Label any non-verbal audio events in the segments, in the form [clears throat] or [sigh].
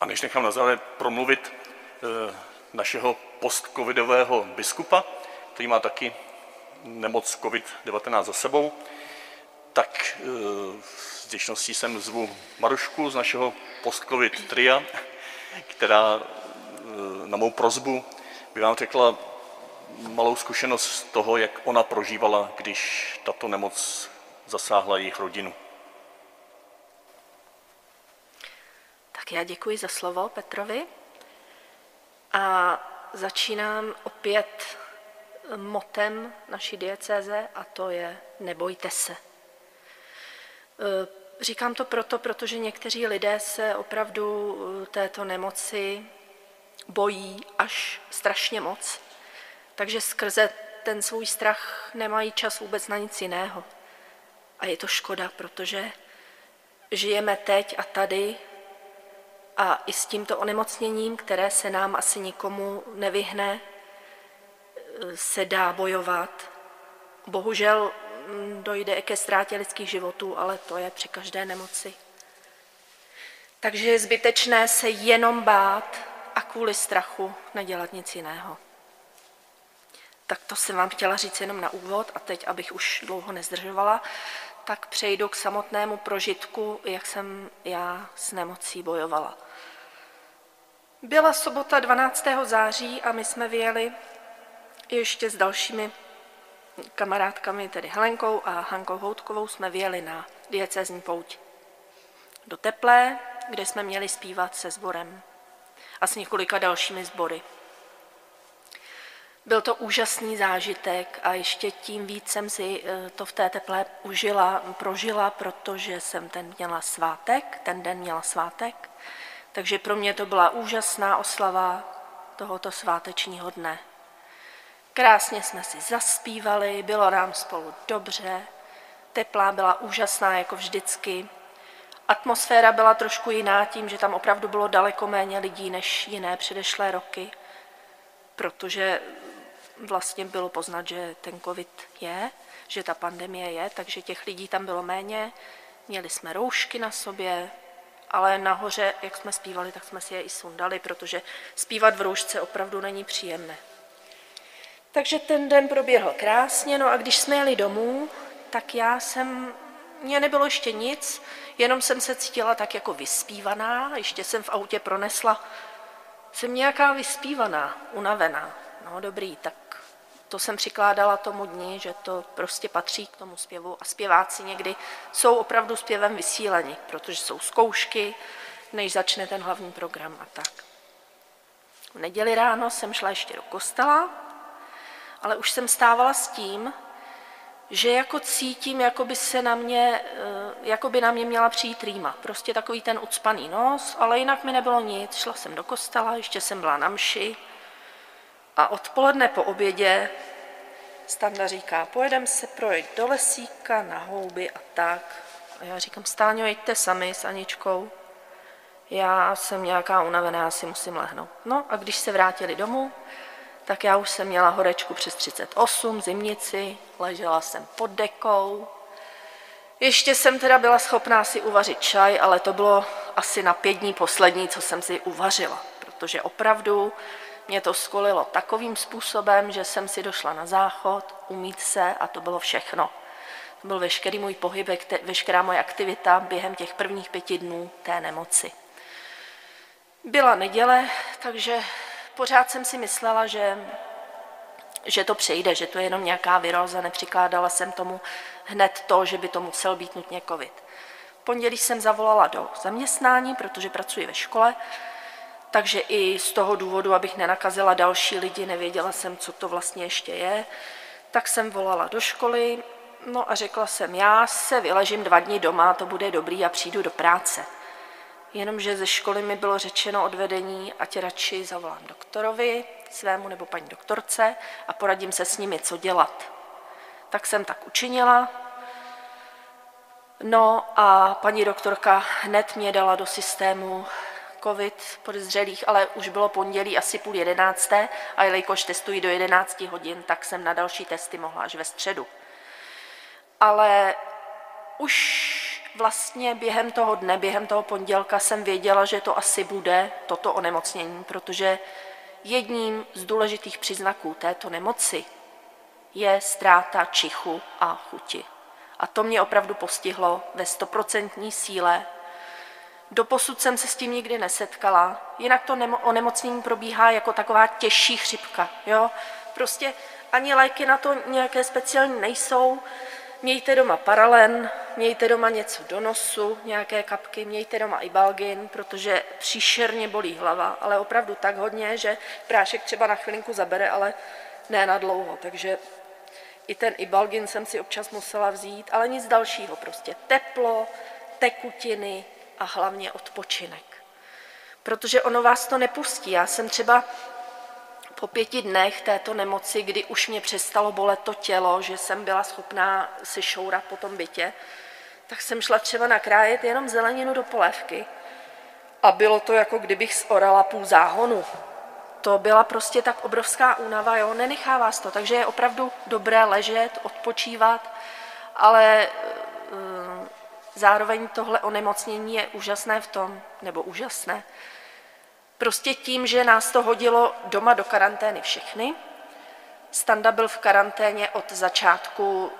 A než nechám na závěr promluvit eh, našeho postcovidového biskupa, který má taky nemoc COVID-19 za sebou, tak eh, s vděčností sem zvu Marušku z našeho post-covid tria, která eh, na mou prozbu by vám řekla malou zkušenost z toho, jak ona prožívala, když tato nemoc zasáhla jejich rodinu. Tak já děkuji za slovo Petrovi a začínám opět motem naší diecéze a to je nebojte se. E, říkám to proto, protože někteří lidé se opravdu e, této nemoci bojí až strašně moc, takže skrze ten svůj strach nemají čas vůbec na nic jiného. A je to škoda, protože žijeme teď a tady a i s tímto onemocněním, které se nám asi nikomu nevyhne, se dá bojovat. Bohužel mm, dojde ke ztrátě lidských životů, ale to je při každé nemoci. Takže je zbytečné se jenom bát a kvůli strachu nedělat nic jiného. Tak to jsem vám chtěla říct jenom na úvod a teď, abych už dlouho nezdržovala, tak přejdu k samotnému prožitku, jak jsem já s nemocí bojovala. Byla sobota 12. září a my jsme vyjeli ještě s dalšími kamarádkami, tedy Helenkou a Hankou Houtkovou, jsme vyjeli na diecezní pouť do Teplé, kde jsme měli zpívat se sborem a s několika dalšími sbory. Byl to úžasný zážitek a ještě tím víc jsem si eh, to v té teplé užila, prožila, protože jsem ten měla svátek, ten den měla svátek, takže pro mě to byla úžasná oslava tohoto svátečního dne. Krásně jsme si zaspívali, bylo nám spolu dobře, teplá byla úžasná jako vždycky. Atmosféra byla trošku jiná tím, že tam opravdu bylo daleko méně lidí než jiné předešlé roky, protože vlastně bylo poznat, že ten covid je, že ta pandemie je, takže těch lidí tam bylo méně. Měli jsme roušky na sobě, ale nahoře, jak jsme zpívali, tak jsme si je i sundali, protože zpívat v roušce opravdu není příjemné. Takže ten den proběhl krásně, no a když jsme jeli domů, tak já jsem, mně nebylo ještě nic, jenom jsem se cítila tak jako vyspívaná, ještě jsem v autě pronesla, jsem nějaká vyspívaná, unavená. No dobrý, tak to jsem přikládala tomu dni, že to prostě patří k tomu zpěvu a zpěváci někdy jsou opravdu zpěvem vysíleni, protože jsou zkoušky, než začne ten hlavní program a tak. V neděli ráno jsem šla ještě do kostela, ale už jsem stávala s tím, že jako cítím, jako by se na mě, eh, jako by na mě měla přijít rýma. Prostě takový ten ucpaný nos, ale jinak mi nebylo nic. Šla jsem do kostela, ještě jsem byla na mši a odpoledne po obědě Standa říká, pojedeme se projít do lesíka, na houby a tak. A já říkám, Stáňo, jeďte sami s Aničkou. Já jsem nějaká unavená, já si musím lehnout. No a když se vrátili domů, tak já už jsem měla horečku přes 38, zimnici, ležela jsem pod dekou. Ještě jsem teda byla schopná si uvařit čaj, ale to bylo asi na pět dní poslední, co jsem si uvařila, protože opravdu mě to skolilo takovým způsobem, že jsem si došla na záchod, umít se a to bylo všechno. To byl veškerý můj pohyb, veškerá moje aktivita během těch prvních pěti dnů té nemoci. Byla neděle, takže pořád jsem si myslela, že, že to přejde, že to je jenom nějaká viróza, nepřikládala jsem tomu hned to, že by to musel být nutně covid. V pondělí jsem zavolala do zaměstnání, protože pracuji ve škole, takže i z toho důvodu, abych nenakazila další lidi, nevěděla jsem, co to vlastně ještě je, tak jsem volala do školy, no a řekla jsem, já se vyležím dva dny doma, to bude dobrý a přijdu do práce. Jenomže ze školy mi bylo řečeno od vedení, ať radši zavolám doktorovi, svému nebo paní doktorce a poradím se s nimi, co dělat. Tak jsem tak učinila. No a paní doktorka hned mě dala do systému covid podezřelých, ale už bylo pondělí asi půl jedenácté a jelikož testují do 11 hodin, tak jsem na další testy mohla až ve středu. Ale už vlastně během toho dne, během toho pondělka jsem věděla, že to asi bude toto onemocnění, protože jedním z důležitých příznaků této nemoci je ztráta čichu a chuti. A to mě opravdu postihlo ve stoprocentní síle. Doposud jsem se s tím nikdy nesetkala, jinak to onemocnění probíhá jako taková těžší chřipka. Jo? Prostě ani léky na to nějaké speciální nejsou. Mějte doma paralen, mějte doma něco do nosu, nějaké kapky, mějte doma i balgin, protože příšerně bolí hlava, ale opravdu tak hodně, že prášek třeba na chvilinku zabere, ale ne na dlouho. Takže i ten ibalgin jsem si občas musela vzít, ale nic dalšího, prostě teplo, tekutiny a hlavně odpočinek. Protože ono vás to nepustí. Já jsem třeba po pěti dnech této nemoci, kdy už mě přestalo bolet to tělo, že jsem byla schopná si šourat po tom bytě, tak jsem šla třeba nakrájet jenom zeleninu do polévky. A bylo to jako kdybych zorala půl záhonu. To byla prostě tak obrovská únava, jo, nenechá vás to, takže je opravdu dobré ležet, odpočívat, ale zároveň tohle onemocnění je úžasné v tom, nebo úžasné, Prostě tím, že nás to hodilo doma do karantény všechny. Standa byl v karanténě od začátku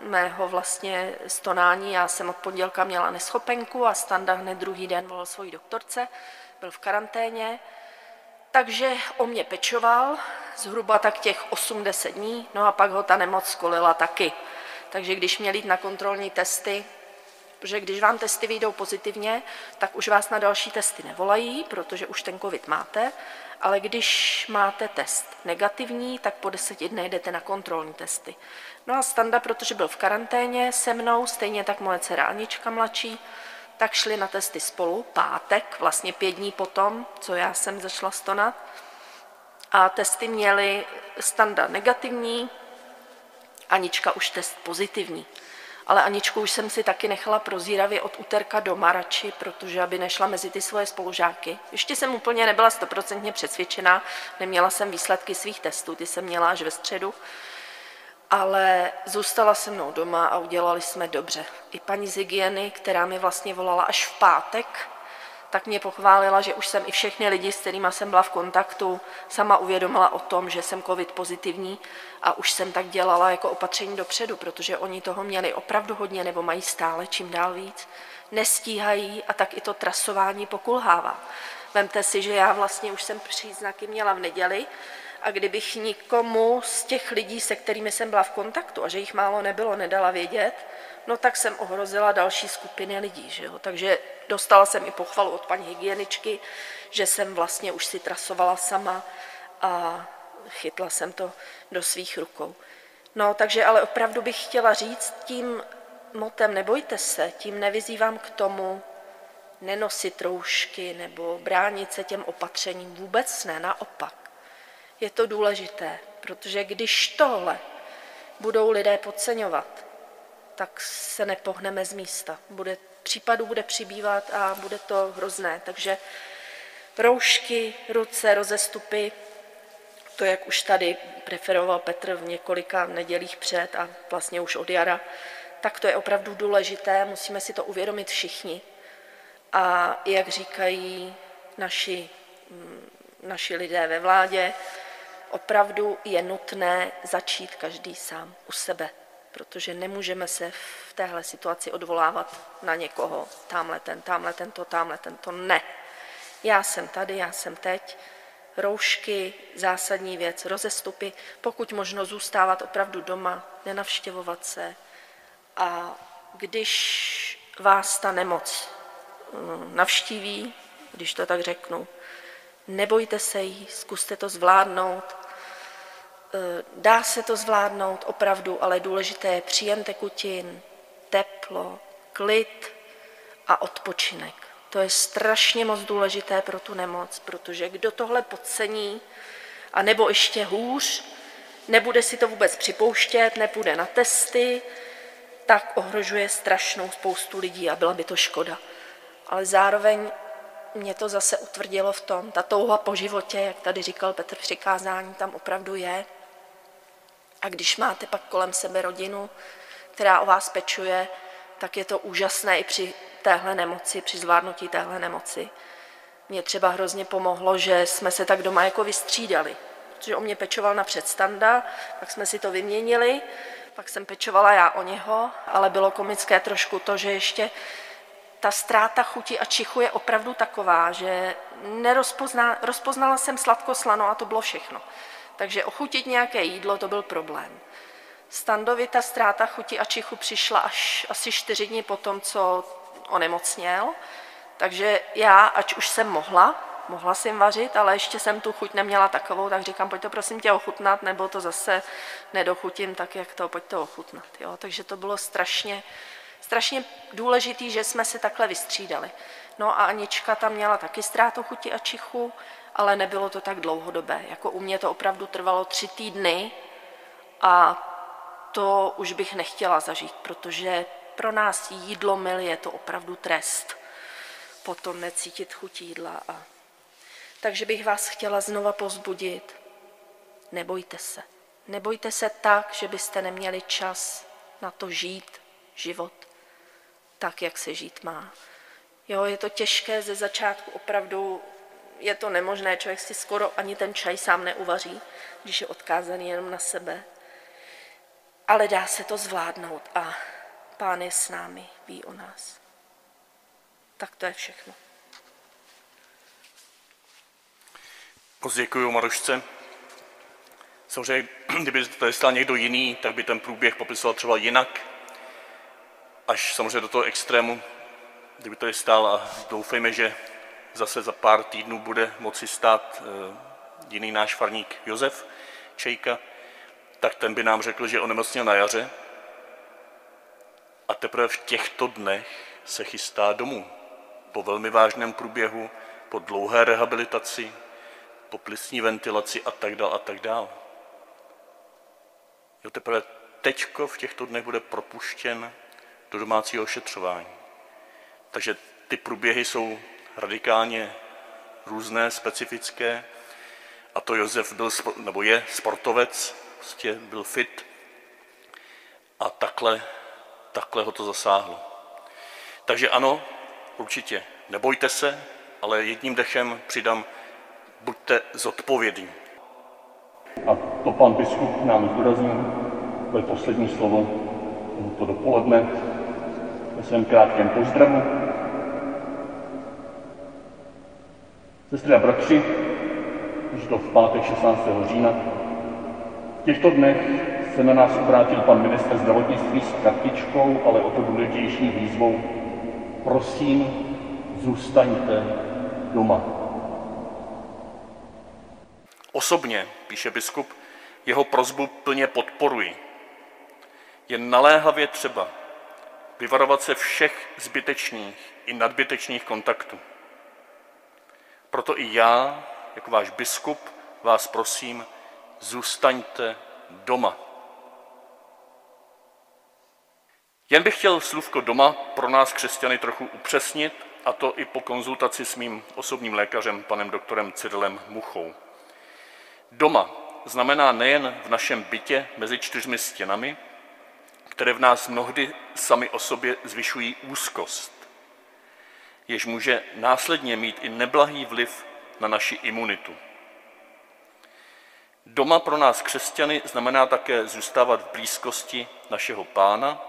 mého vlastně stonání. Já jsem od pondělka měla neschopenku a Standa hned druhý den volal svojí doktorce, byl v karanténě. Takže o mě pečoval zhruba tak těch 80 dní, no a pak ho ta nemoc skolila taky. Takže když měl jít na kontrolní testy, protože když vám testy vyjdou pozitivně, tak už vás na další testy nevolají, protože už ten covid máte, ale když máte test negativní, tak po deseti dnech jdete na kontrolní testy. No a Standa, protože byl v karanténě se mnou, stejně tak moje dcera Anička mladší, tak šli na testy spolu, pátek, vlastně pět dní potom, co já jsem začala stonat. A testy měly Standa negativní, Anička už test pozitivní ale Aničku už jsem si taky nechala prozíravě od úterka doma radši, protože aby nešla mezi ty svoje spolužáky. Ještě jsem úplně nebyla stoprocentně přesvědčená, neměla jsem výsledky svých testů, ty jsem měla až ve středu, ale zůstala se mnou doma a udělali jsme dobře. I paní z hygieny, která mi vlastně volala až v pátek, tak mě pochválila, že už jsem i všechny lidi, s kterými jsem byla v kontaktu, sama uvědomila o tom, že jsem covid pozitivní a už jsem tak dělala jako opatření dopředu, protože oni toho měli opravdu hodně nebo mají stále čím dál víc. Nestíhají a tak i to trasování pokulhává. Vemte si, že já vlastně už jsem příznaky měla v neděli a kdybych nikomu z těch lidí, se kterými jsem byla v kontaktu a že jich málo nebylo, nedala vědět, no tak jsem ohrozila další skupiny lidí. Že jo? Takže dostala jsem i pochvalu od paní hygieničky, že jsem vlastně už si trasovala sama a chytla jsem to do svých rukou. No, takže ale opravdu bych chtěla říct tím motem nebojte se, tím nevyzývám k tomu nenosit roušky nebo bránit se těm opatřením. Vůbec ne, naopak. Je to důležité, protože když tohle budou lidé podceňovat, tak se nepohneme z místa. Bude, případů bude přibývat a bude to hrozné. Takže roušky, ruce, rozestupy, to, jak už tady preferoval Petr v několika nedělích před a vlastně už od jara, tak to je opravdu důležité, musíme si to uvědomit všichni. A jak říkají naši, mm, naši lidé ve vládě, opravdu je nutné začít každý sám u sebe protože nemůžeme se v téhle situaci odvolávat na někoho, tamhle ten, tamhle tento, tamhle tento, ne. Já jsem tady, já jsem teď, roušky, zásadní věc, rozestupy, pokud možno zůstávat opravdu doma, nenavštěvovat se. A když vás ta nemoc mm, navštíví, když to tak řeknu, nebojte se jí, zkuste to zvládnout, dá se to zvládnout opravdu, ale důležité je příjem tekutin, teplo, klid a odpočinek. To je strašně moc důležité pro tu nemoc, protože kdo tohle podcení, a nebo ještě hůř, nebude si to vůbec připouštět, nepůjde na testy, tak ohrožuje strašnou spoustu lidí a byla by to škoda. Ale zároveň mě to zase utvrdilo v tom, ta touha po životě, jak tady říkal Petr přikázání, tam opravdu je. A když máte pak kolem sebe rodinu, která o vás pečuje, tak je to úžasné i při téhle nemoci, při zvládnutí téhle nemoci. Mě třeba hrozně pomohlo, že jsme se tak doma jako vystřídali, protože on mě pečoval na předstanda, pak jsme si to vyměnili, pak jsem pečovala já o něho, ale bylo komické trošku to, že ještě ta ztráta chuti a čichu je opravdu taková, že nerozpozná, rozpoznala jsem sladko slano a to bylo všechno. Takže ochutit nějaké jídlo, to byl problém. Standovi ta ztráta chuti a čichu přišla až asi čtyři dny po tom, co onemocněl. Takže já, ať už jsem mohla, mohla jsem vařit, ale ještě jsem tu chuť neměla takovou, tak říkám, pojď to prosím tě ochutnat, nebo to zase nedochutím, tak jak to, pojď to ochutnat. Jo? Takže to bylo strašně, strašně důležité, že jsme se takhle vystřídali. No a Anička tam měla taky ztrátu chuti a čichu, ale nebylo to tak dlouhodobé. Jako u mě to opravdu trvalo tři týdny a to už bych nechtěla zažít, protože pro nás jídlo mil je to opravdu trest. Potom necítit chuť jídla. A... Takže bych vás chtěla znova pozbudit. Nebojte se. Nebojte se tak, že byste neměli čas na to žít život tak, jak se žít má. Jo, je to těžké ze začátku, opravdu je to nemožné, člověk si skoro ani ten čaj sám neuvaří, když je odkázaný jenom na sebe. Ale dá se to zvládnout a Pán je s námi, ví o nás. Tak to je všechno. Moc děkuji, Marošce. Samozřejmě, [clears throat] kdyby tady stál někdo jiný, tak by ten průběh popisoval třeba jinak, až samozřejmě do toho extrému, kdyby tady stál a doufejme, že zase za pár týdnů bude moci stát eh, jiný náš farník Josef Čejka, tak ten by nám řekl, že onemocněl na jaře a teprve v těchto dnech se chystá domů. Po velmi vážném průběhu, po dlouhé rehabilitaci, po plicní ventilaci a tak dále a tak dále. Jo, teprve teďko v těchto dnech bude propuštěn do domácího ošetřování. Takže ty průběhy jsou radikálně různé, specifické. A to Josef byl, nebo je sportovec, prostě byl fit. A takhle, takhle ho to zasáhlo. Takže ano, určitě nebojte se, ale jedním dechem přidám, buďte zodpovědní. A to pan biskup nám zdůraznil, to je poslední slovo to dopoledne ve svém krátkém pozdravu. Sestry a bratři, už to v pátek 16. října, v těchto dnech se na nás obrátil pan minister zdravotnictví s kartičkou, ale o to důležitější výzvou. Prosím, zůstaňte doma. Osobně, píše biskup, jeho prozbu plně podporuji. Je naléhavě třeba vyvarovat se všech zbytečných i nadbytečných kontaktů. Proto i já, jako váš biskup, vás prosím, zůstaňte doma. Jen bych chtěl slůvko doma pro nás křesťany trochu upřesnit, a to i po konzultaci s mým osobním lékařem, panem doktorem Cyrilem Muchou. Doma znamená nejen v našem bytě mezi čtyřmi stěnami, které v nás mnohdy sami o sobě zvyšují úzkost, jež může následně mít i neblahý vliv na naši imunitu. Doma pro nás křesťany znamená také zůstávat v blízkosti našeho pána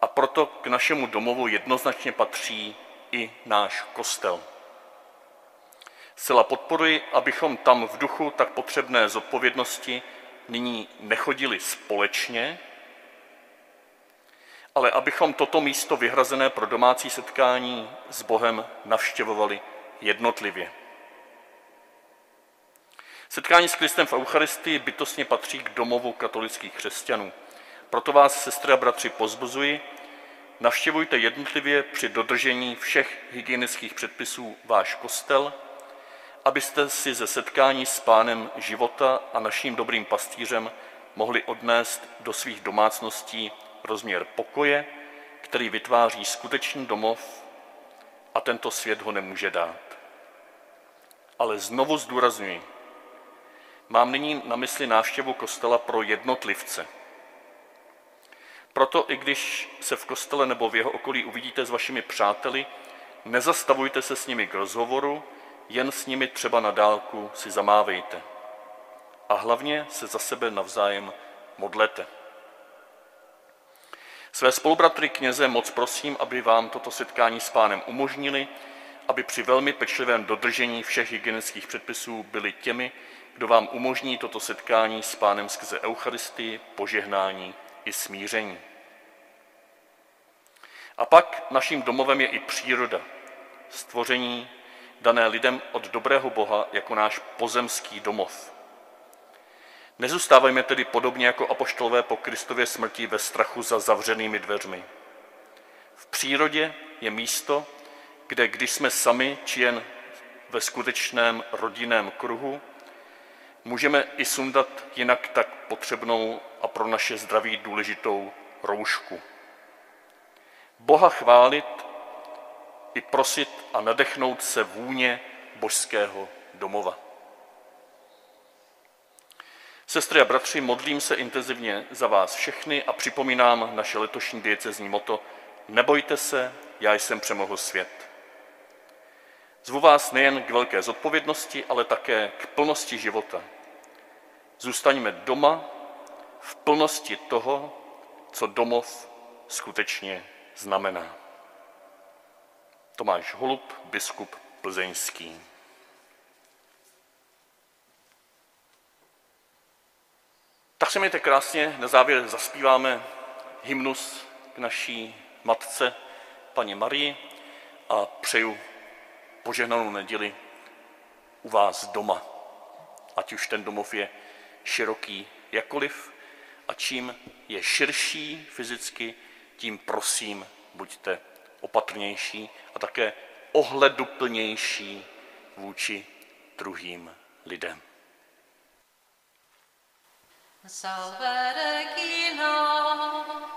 a proto k našemu domovu jednoznačně patří i náš kostel. Zcela podporuji, abychom tam v duchu tak potřebné zodpovědnosti nyní nechodili společně, ale abychom toto místo vyhrazené pro domácí setkání s Bohem navštěvovali jednotlivě. Setkání s Kristem v Eucharistii bytostně patří k domovu katolických křesťanů. Proto vás, sestry a bratři, pozbuzuji, navštěvujte jednotlivě při dodržení všech hygienických předpisů váš kostel, abyste si ze setkání s pánem života a naším dobrým pastýřem mohli odnést do svých domácností rozměr pokoje, který vytváří skutečný domov a tento svět ho nemůže dát. Ale znovu zdůrazňuji, mám nyní na mysli návštěvu kostela pro jednotlivce. Proto i když se v kostele nebo v jeho okolí uvidíte s vašimi přáteli, nezastavujte se s nimi k rozhovoru, jen s nimi třeba na dálku si zamávejte. A hlavně se za sebe navzájem modlete. Své spolubratry kněze moc prosím, aby vám toto setkání s pánem umožnili, aby při velmi pečlivém dodržení všech hygienických předpisů byli těmi, kdo vám umožní toto setkání s pánem skrze Eucharistii, požehnání i smíření. A pak naším domovem je i příroda, stvoření dané lidem od dobrého Boha jako náš pozemský domov. Nezůstávejme tedy podobně jako apoštolové po Kristově smrti ve strachu za zavřenými dveřmi. V přírodě je místo, kde když jsme sami či jen ve skutečném rodinném kruhu, můžeme i sundat jinak tak potřebnou a pro naše zdraví důležitou roušku. Boha chválit i prosit a nadechnout se vůně božského domova. Sestry a bratři, modlím se intenzivně za vás všechny a připomínám naše letošní diecezní moto Nebojte se, já jsem přemohl svět. Zvu vás nejen k velké zodpovědnosti, ale také k plnosti života. Zůstaňme doma v plnosti toho, co domov skutečně znamená. Tomáš Holub, biskup plzeňský. Tak se mějte krásně, na závěr zaspíváme hymnus k naší matce, paní Marii, a přeju požehnanou neděli u vás doma. Ať už ten domov je široký jakoliv a čím je širší fyzicky, tím prosím buďte opatrnější a také ohleduplnější vůči druhým lidem. Salvare chi no